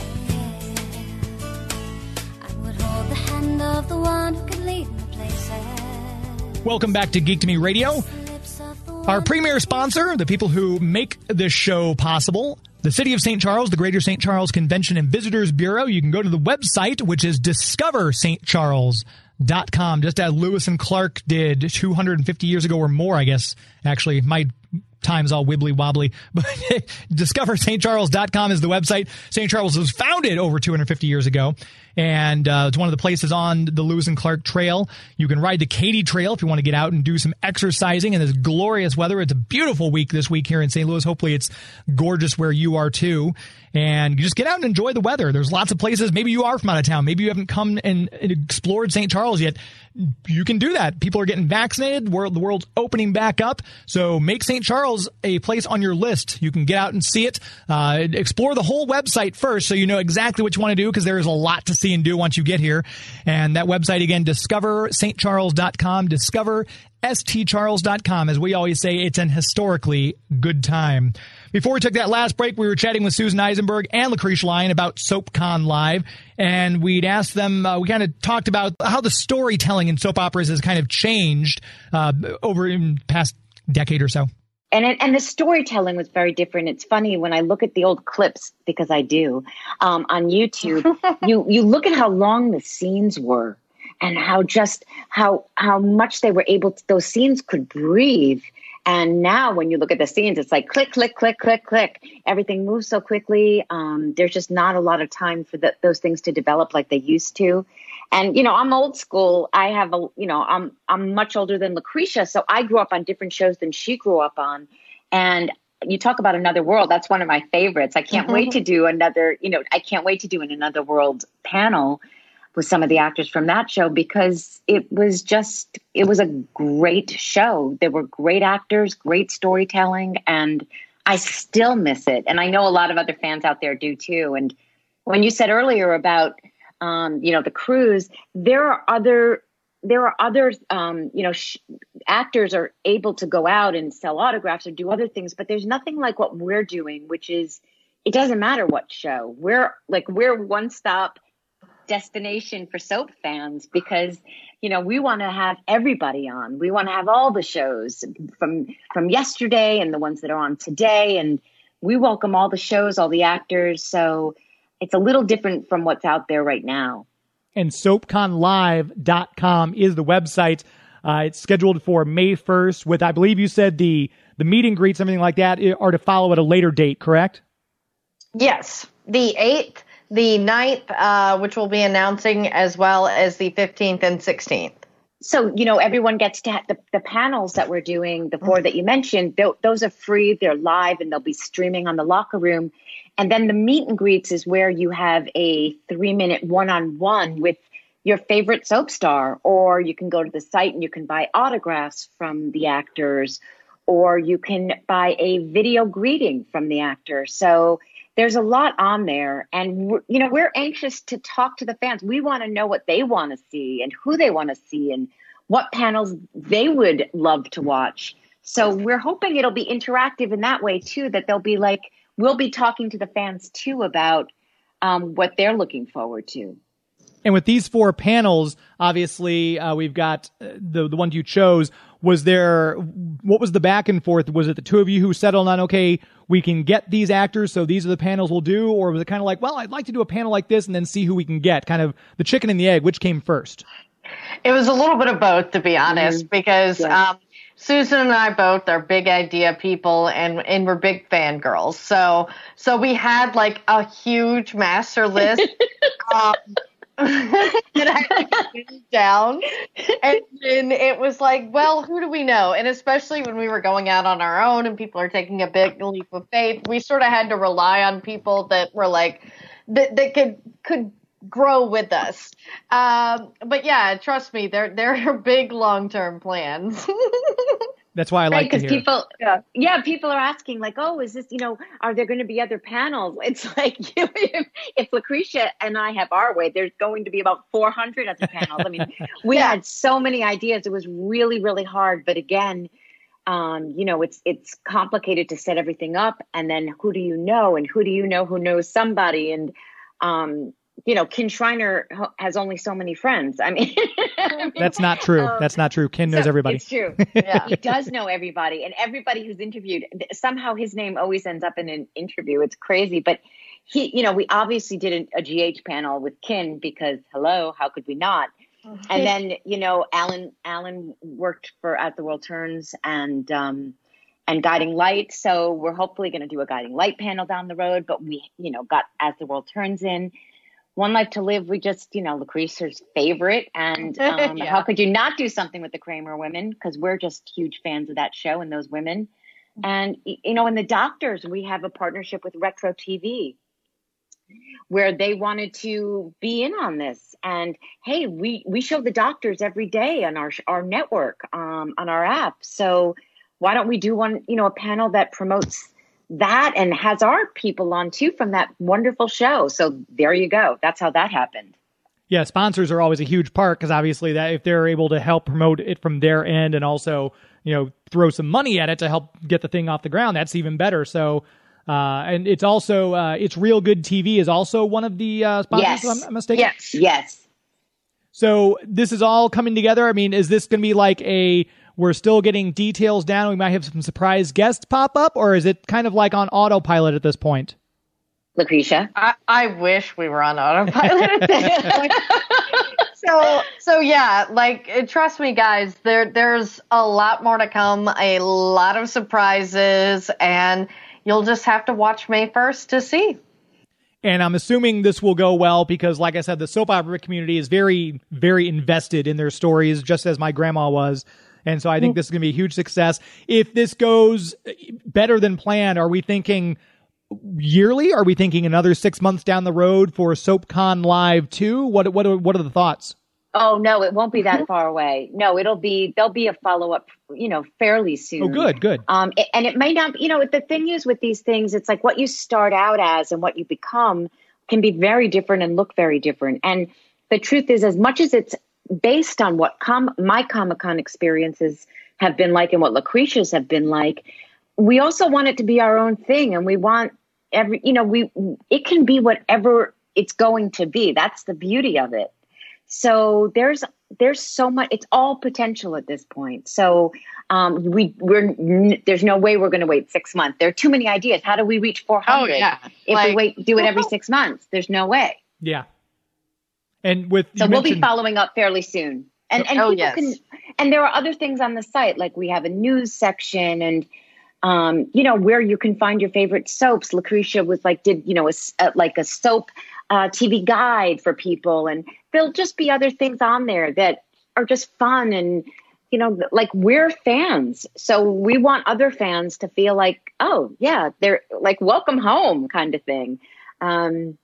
would hold the hand of the one who could lead me places. Welcome back to Geek to Me Radio. Lips of the Our one premier sponsor, the people who make this show possible, the City of St. Charles, the Greater St. Charles Convention and Visitors Bureau. You can go to the website, which is discoverstcharles.com, just as Lewis and Clark did 250 years ago or more, I guess. Actually, my time's all wibbly wobbly, but discoverstcharles.com is the website. St. Charles was founded over 250 years ago, and uh, it's one of the places on the Lewis and Clark Trail. You can ride the Katy Trail if you want to get out and do some exercising in this glorious weather. It's a beautiful week this week here in St. Louis. Hopefully, it's gorgeous where you are too. And you just get out and enjoy the weather. There's lots of places. Maybe you are from out of town. Maybe you haven't come and, and explored St. Charles yet. You can do that. People are getting vaccinated. The world's opening back up. So make St. Charles Charles a place on your list. You can get out and see it. Uh, explore the whole website first so you know exactly what you want to do because there is a lot to see and do once you get here. And that website again, discoverstcharles.com, discover stcharles.com. As we always say, it's an historically good time. Before we took that last break, we were chatting with Susan Eisenberg and Lacretia Lyon about SoapCon Live, and we'd asked them, uh, we kind of talked about how the storytelling in soap operas has kind of changed uh, over in the past decade or so. And it, and the storytelling was very different. It's funny when I look at the old clips because I do um, on YouTube. you you look at how long the scenes were, and how just how how much they were able to. Those scenes could breathe. And now, when you look at the scenes, it's like click, click, click, click, click. Everything moves so quickly. Um, there's just not a lot of time for the, those things to develop like they used to. And you know, I'm old school. I have a, you know, I'm I'm much older than Lacretia, so I grew up on different shows than she grew up on. And you talk about another world. That's one of my favorites. I can't wait mm-hmm. to do another. You know, I can't wait to do an another world panel with some of the actors from that show because it was just it was a great show. There were great actors, great storytelling, and I still miss it. And I know a lot of other fans out there do too. And when you said earlier about um, you know the cruise, there are other there are other um, you know sh- actors are able to go out and sell autographs or do other things, but there's nothing like what we're doing, which is it doesn't matter what show. We're like we're one stop destination for soap fans because you know we want to have everybody on we want to have all the shows from from yesterday and the ones that are on today and we welcome all the shows all the actors so it's a little different from what's out there right now And soapconlive.com is the website. Uh, it's scheduled for May 1st with, I believe you said the, the meet and greets, everything like that are to follow at a later date, correct? Yes, the 8th, the 9th, uh, which we'll be announcing, as well as the 15th and 16th. so you know everyone gets to have the, the panels that we're doing the four that you mentioned those are free they're live and they'll be streaming on the locker room and then the meet and greets is where you have a three minute one-on-one with your favorite soap star or you can go to the site and you can buy autographs from the actors or you can buy a video greeting from the actor. So there's a lot on there. And you know we're anxious to talk to the fans. We want to know what they want to see and who they want to see and what panels they would love to watch. So we're hoping it'll be interactive in that way too that they'll be like we'll be talking to the fans too about um, what they're looking forward to And with these four panels, obviously, uh, we've got uh, the the ones you chose. Was there what was the back and forth? Was it the two of you who settled on okay, we can get these actors, so these are the panels we'll do, or was it kind of like, well, I'd like to do a panel like this and then see who we can get? Kind of the chicken and the egg. Which came first? It was a little bit of both, to be honest, because um, Susan and I both are big idea people, and and we're big fangirls. So so we had like a huge master list. um, that I down, and then it was like, well, who do we know? And especially when we were going out on our own, and people are taking a big leap of faith, we sort of had to rely on people that were like that that could could grow with us. Um, but yeah, trust me, there there are big long term plans. That's why I like because hear. people yeah. people are asking like oh is this you know are there going to be other panels it's like you know, if, if lacretia and i have our way there's going to be about 400 other panels i mean we had so many ideas it was really really hard but again um, you know it's it's complicated to set everything up and then who do you know and who do you know who knows somebody and um, you know kin shriner has only so many friends i mean That's not true. Um, That's not true. Kin knows so everybody. It's true. He does know everybody, and everybody who's interviewed. Somehow his name always ends up in an interview. It's crazy, but he, you know, we obviously did a, a GH panel with Kin because hello, how could we not? And then you know, Alan Alan worked for As the World Turns and um, and Guiding Light. So we're hopefully going to do a Guiding Light panel down the road. But we, you know, got As the World Turns in. One Life to Live, we just, you know, Lacretia's favorite. And um, Yeah. how could you not do something with the Cramer women? Because we're just huge fans of that show and those women. And, you know, in the doctors, we have a partnership with Retro TV where they wanted to be in on this. And hey, we, we show the doctors every day on our, our network, um, on our app. So why don't we do one, you know, a panel that promotes that and has our people on too from that wonderful show. So there you go. That's how that happened. Yeah, sponsors are always a huge part because obviously that if they're able to help promote it from their end and also you know throw some money at it to help get the thing off the ground, that's even better. So. Uh, and it's also uh, it's real good TV is also one of the uh, sponsors. Yes. I'm mistaken. Yes. Yes. So this is all coming together. I mean, is this going to be like a we're still getting details down? We might have some surprise guests pop up, or is it kind of like on autopilot at this point? Lacretia. I, I wish we were on autopilot at this point. so so yeah, like uh, trust me, guys. There there's a lot more to come. A lot of surprises, and you'll just have to watch May first to see. And I'm assuming this will go well because, like I said, the soap opera community is very, very invested in their stories, just as my grandma was. And so I think this is going to be a huge success. If this goes better than planned, are we thinking yearly? Are we thinking another six months down the road for SoapCon Live 2? What, what, are, what are the thoughts? Oh no, it won't be that far away. No, it'll be there'll be a follow up, you know, fairly soon. Oh, good, good. Um, it- and it may not, you know, the thing is with these things, it's like what you start out as and what you become can be very different and look very different. And the truth is, as much as it's based on what com- my Comic Con experiences have been like and what Lacretia's have been like, we also want it to be our own thing, and we want every, you know, we it can be whatever it's going to be. That's the beauty of it. So there's there's so much. It's all potential at this point. So um, we we're n- there's no way we're going to wait six months. There are too many ideas. How do we reach 400 Oh, yeah. if we wait do it every six months? There's no way. Yeah. And with So you we'll be following up fairly soon. And and Oh, people yes. can and there are other things on the site like we have a news section and um, you know where you can find your favorite soaps. Lacretia was like did you know a, s- uh, like a soap uh, TV guide for people, and there'll just be other things on there that are just fun and you know like we're fans, so we want other fans to feel like oh yeah they're like welcome home kind of thing. Um,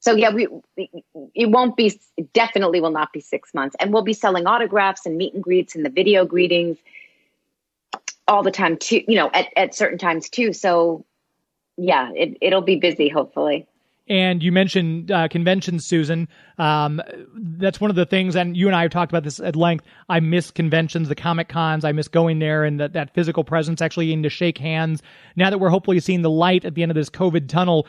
so yeah, we, we it won't be definitely will not be six months, and we'll be selling autographs and meet and greets and the video greetings all the time too. You know, at at certain times too. So yeah, it it'll be busy hopefully. And you mentioned uh, conventions, Susan. Um, that's one of the things, and you and I have talked about this at length. I miss conventions, the Comic Cons. I miss going there and that, that physical presence, actually getting to shake hands. Now that we're hopefully seeing the light at the end of this COVID tunnel,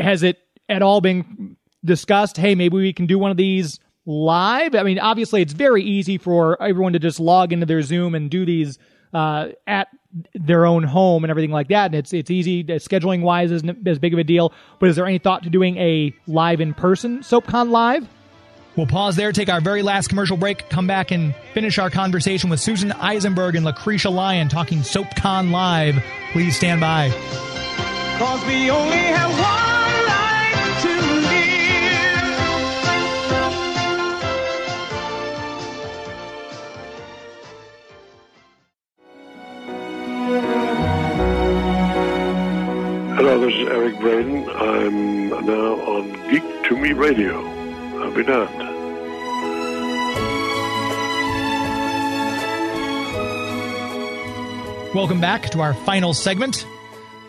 has it at all been discussed? Hey, maybe we can do one of these live. I mean, obviously, it's very easy for everyone to just log into their Zoom and do these uh, at their own home and everything like that. And it's it's easy. Scheduling wise isn't as big of a deal. But is there any thought to doing a live in person SoapCon live? We'll pause there, take our very last commercial break, come back and finish our conversation with Susan Eisenberg and Lacretia Lyon talking SoapCon live. Please stand by. Cause we only have one Hello, this is Eric Braeden. I'm now on Geek to Me Radio. I'll be damned. Welcome back to our final segment.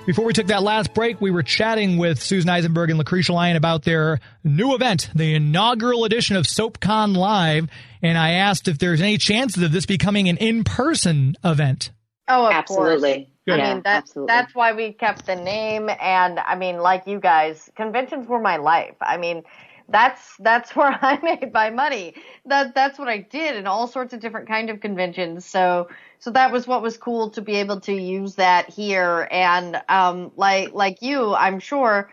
Before we took that last break, we were chatting with Susan Eisenberg and Lacretia Lyon about their new event, the inaugural edition of SoapCon Live, and I asked if there's any chances of this becoming an in-person event. Oh, of Absolutely. course. Yeah, I mean, that, absolutely. that's why we kept the name. And I mean, like you guys, conventions were my life. I mean, that's that's where I made my money. That that's what I did in all sorts of different kind of conventions. So so that was what was cool to be able to use that here. And um, like like you, I'm sure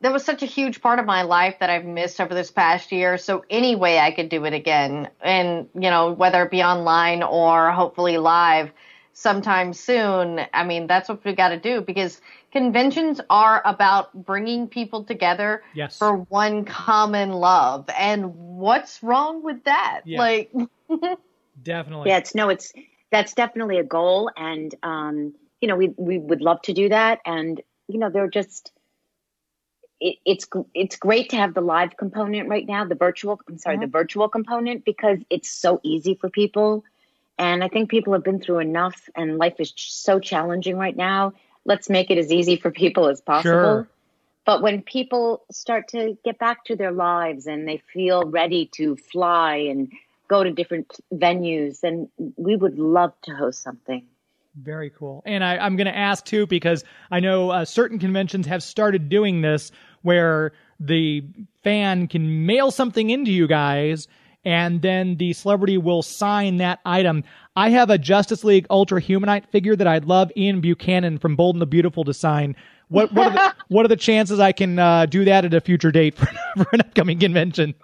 that was such a huge part of my life that I've missed over this past year. So any way I could do it again, and you know whether it be online or hopefully live sometime soon. I mean, that's what we got to do because conventions are about bringing people together Yes. for one common love. And what's wrong with that? Yeah. Like, Definitely. Yeah, it's no, it's that's definitely a goal, and um, you know, we we would love to do that, and you know, they're just. It, it's it's great to have the live component right now, the virtual. I'm sorry, the virtual component because it's so easy for people, And I think people have been through enough, and life is so challenging right now. Let's make it as easy for people as possible. Sure. But when people start to get back to their lives and they feel ready to fly and go to different venues, then we would love to host something. Very cool. And I, I'm going to ask too because I know uh, certain conventions have started doing this where the fan can mail something into you guys and then the celebrity will sign that item. I have a Justice League Ultra Humanite figure that I'd love Ian Buchanan from Bold and the Beautiful to sign. What what are the, what are the chances I can uh, do that at a future date for, for an upcoming convention?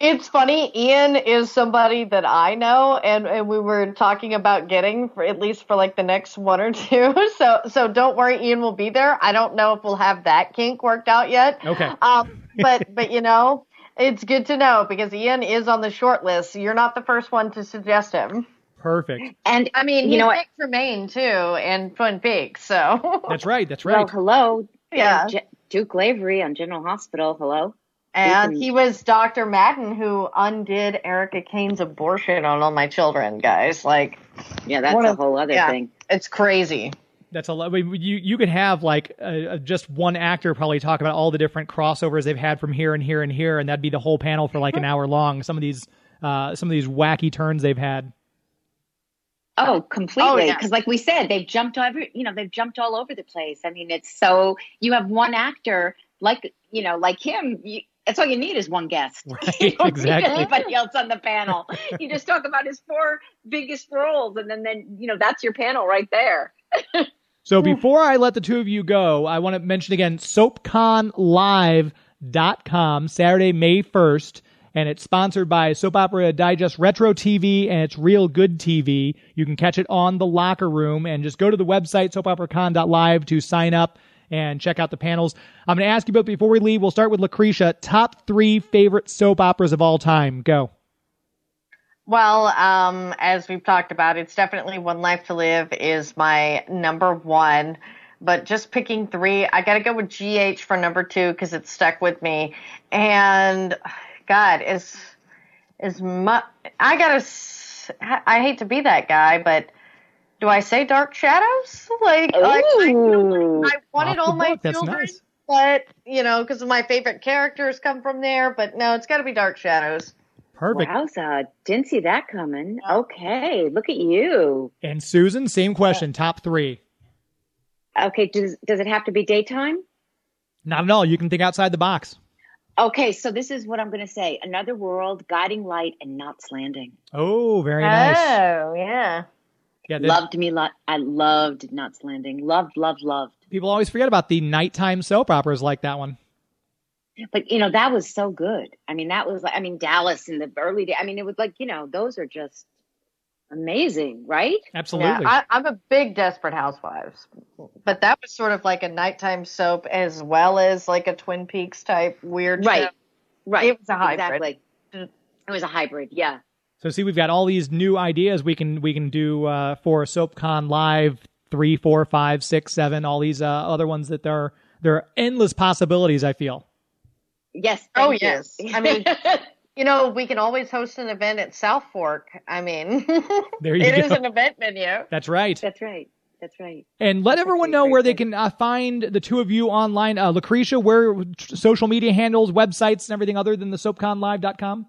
It's funny. Ian is somebody that I know, and, and we were talking about getting for at least for like the next one or two. So so don't worry, Ian will be there. I don't know if we'll have that kink worked out yet. Okay. Um, but but you know, it's good to know because Ian is on the short list. You're not the first one to suggest him. Perfect. And I mean, you he's know what? Dick Tremayne too, and Twin Peaks. So That's right. That's right. Well, right. hello. Yeah. Uh, J- Duke Lavery on General Hospital. Hello. And he was Dr. Madden who undid Erica Kane's abortion on all my children, guys. Like, Yeah, that's One a of- whole other yeah. thing. it's crazy. That's a lot. I mean, You you could have like uh, just one actor probably talk about all the different crossovers they've had from here and here and here, and that'd be the whole panel for like an hour long. Some of these uh, some of these wacky turns they've had. Oh, completely. yeah. Because, like we said, they've jumped every. You know, they've jumped all over the place. I mean, it's so you have one actor like you know, like him. You, that's all you need is one guest. Right, you don't exactly. need anybody else on the panel. you just talk about his four biggest roles, and then then you know that's your panel right there. So before I let the two of you go, I want to mention again soapconlive.com, Saturday, May 1st. And it's sponsored by Soap Opera Digest Retro TV and it's Real Good TV. You can catch it on the locker room and just go to the website, soapoperacon.live to sign up and check out the panels. I'm going to ask you both before we leave. We'll start with Lacretia. Top three favorite soap operas of all time. Go. Well, um, as we've talked about, it's definitely One Life to Live is my number one. But just picking three, I got to go with GH for number two because it stuck with me. And God, is is mu- I gotta. I hate to be that guy, but do I say Dark Shadows? Like, like I, Ooh. I wanted Off the all my book, that's children, nice. but you know, because my favorite characters come from there. But no, it's got to be Dark Shadows. Perfect. Wowza! Didn't see that coming. Okay, look at you. And Susan, same question. Top three. Okay, does does it have to be daytime? Not at all. You can think outside the box. Okay, so this is what I'm going to say: Another World, Guiding Light, and Knots Landing. Oh, very oh, nice. Oh yeah. Yeah, this- Loved me. Lo- I loved Knots Landing. Loved, loved, loved. people always forget about the nighttime soap operas like that one. But you know that was so good. I mean, that was like I mean Dallas in the early day. I mean, it was like you know those are just amazing, right? Absolutely. Yeah, I, I'm a big Desperate Housewives, but that was sort of like a nighttime soap as well as like a Twin Peaks type weird. Right. show. Right. It was a hybrid. Exactly. It was a hybrid. Yeah. so see, we've got all these new ideas we can we can do uh, for SoapCon Live three, four, five, six, seven. All these uh, other ones that there are there are endless possibilities. I feel. Yes. Oh thank you. yes. I mean, you know, we can always host an event at South Fork. I mean, There you it go. is an event venue. That's right. that's right. That's right. And let everyone know where great they can uh, find the two of you online. Uh, Lacretia, where social media handles, websites, and everything other than the SoapConLive.com.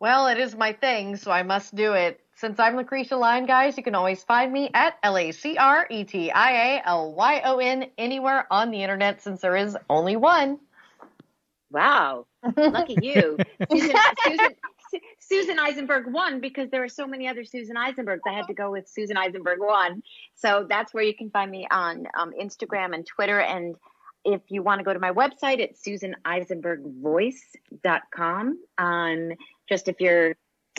Well, it is my thing, so I must do it. Since I'm Lacretia Lyon, guys, you can always find me at L A C R E T I A L Y O N anywhere on the internet since there is only one. Wow. Lucky you. Susan, Susan, Susan Eisenberg won because there are so many other Susan Eisenbergs. I had to go with Susan Eisenberg one. So that's where you can find me on um, Instagram and Twitter. And if you want to go to my website, it's susaneisenbergvoice.com. Um, just if you're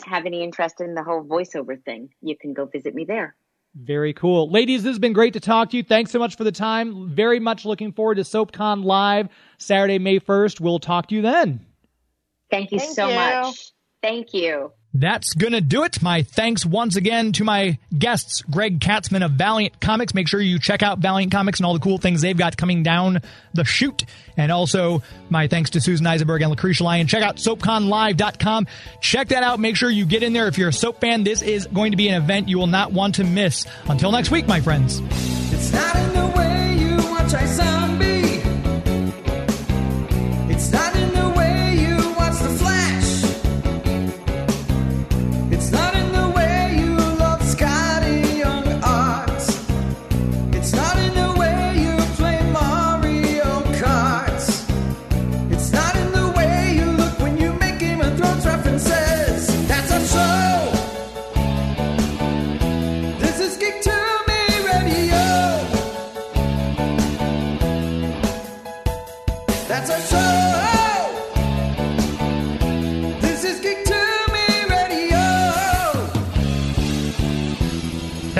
have any interest in the whole voiceover thing, you can go visit me there. Very cool. Ladies, this has been great to talk to you. Thanks so much for the time. Very much looking forward to SoapCon Live Saturday, May 1st. We'll talk to you then. Thank you Thank so you. much. Thank you. That's going to do it. My thanks once again to my guests, Gregg Katzman of Valiant Comics. Make sure you check out Valiant Comics and all the cool things they've got coming down the chute. And also my thanks to Susan Eisenberg and Lacretia Lyon. Check out soapconlive.com. Check that out. Make sure you get in there. If you're a soap fan, this is going to be an event you will not want to miss. Until next week, my friends.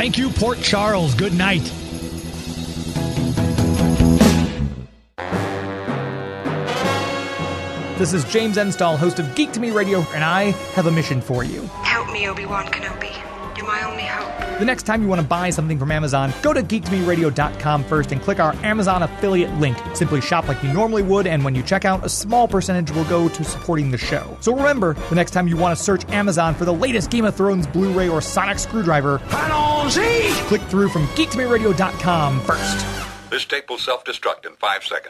Thank you, Port Charles. Good night. This is James Enstall, host of Geek to Me Radio, and I have a mission for you. Help me, Obi-Wan Kenobi. The next time you want to buy something from Amazon, go to geektomeradio.com first and click our Amazon affiliate link. Simply shop like you normally would, and when you check out, a small percentage will go to supporting the show. So remember, the next time you want to search Amazon for the latest Game of Thrones Blu-ray or Sonic screwdriver, click through from geektomeradio.com first. This tape will self destruct in five seconds.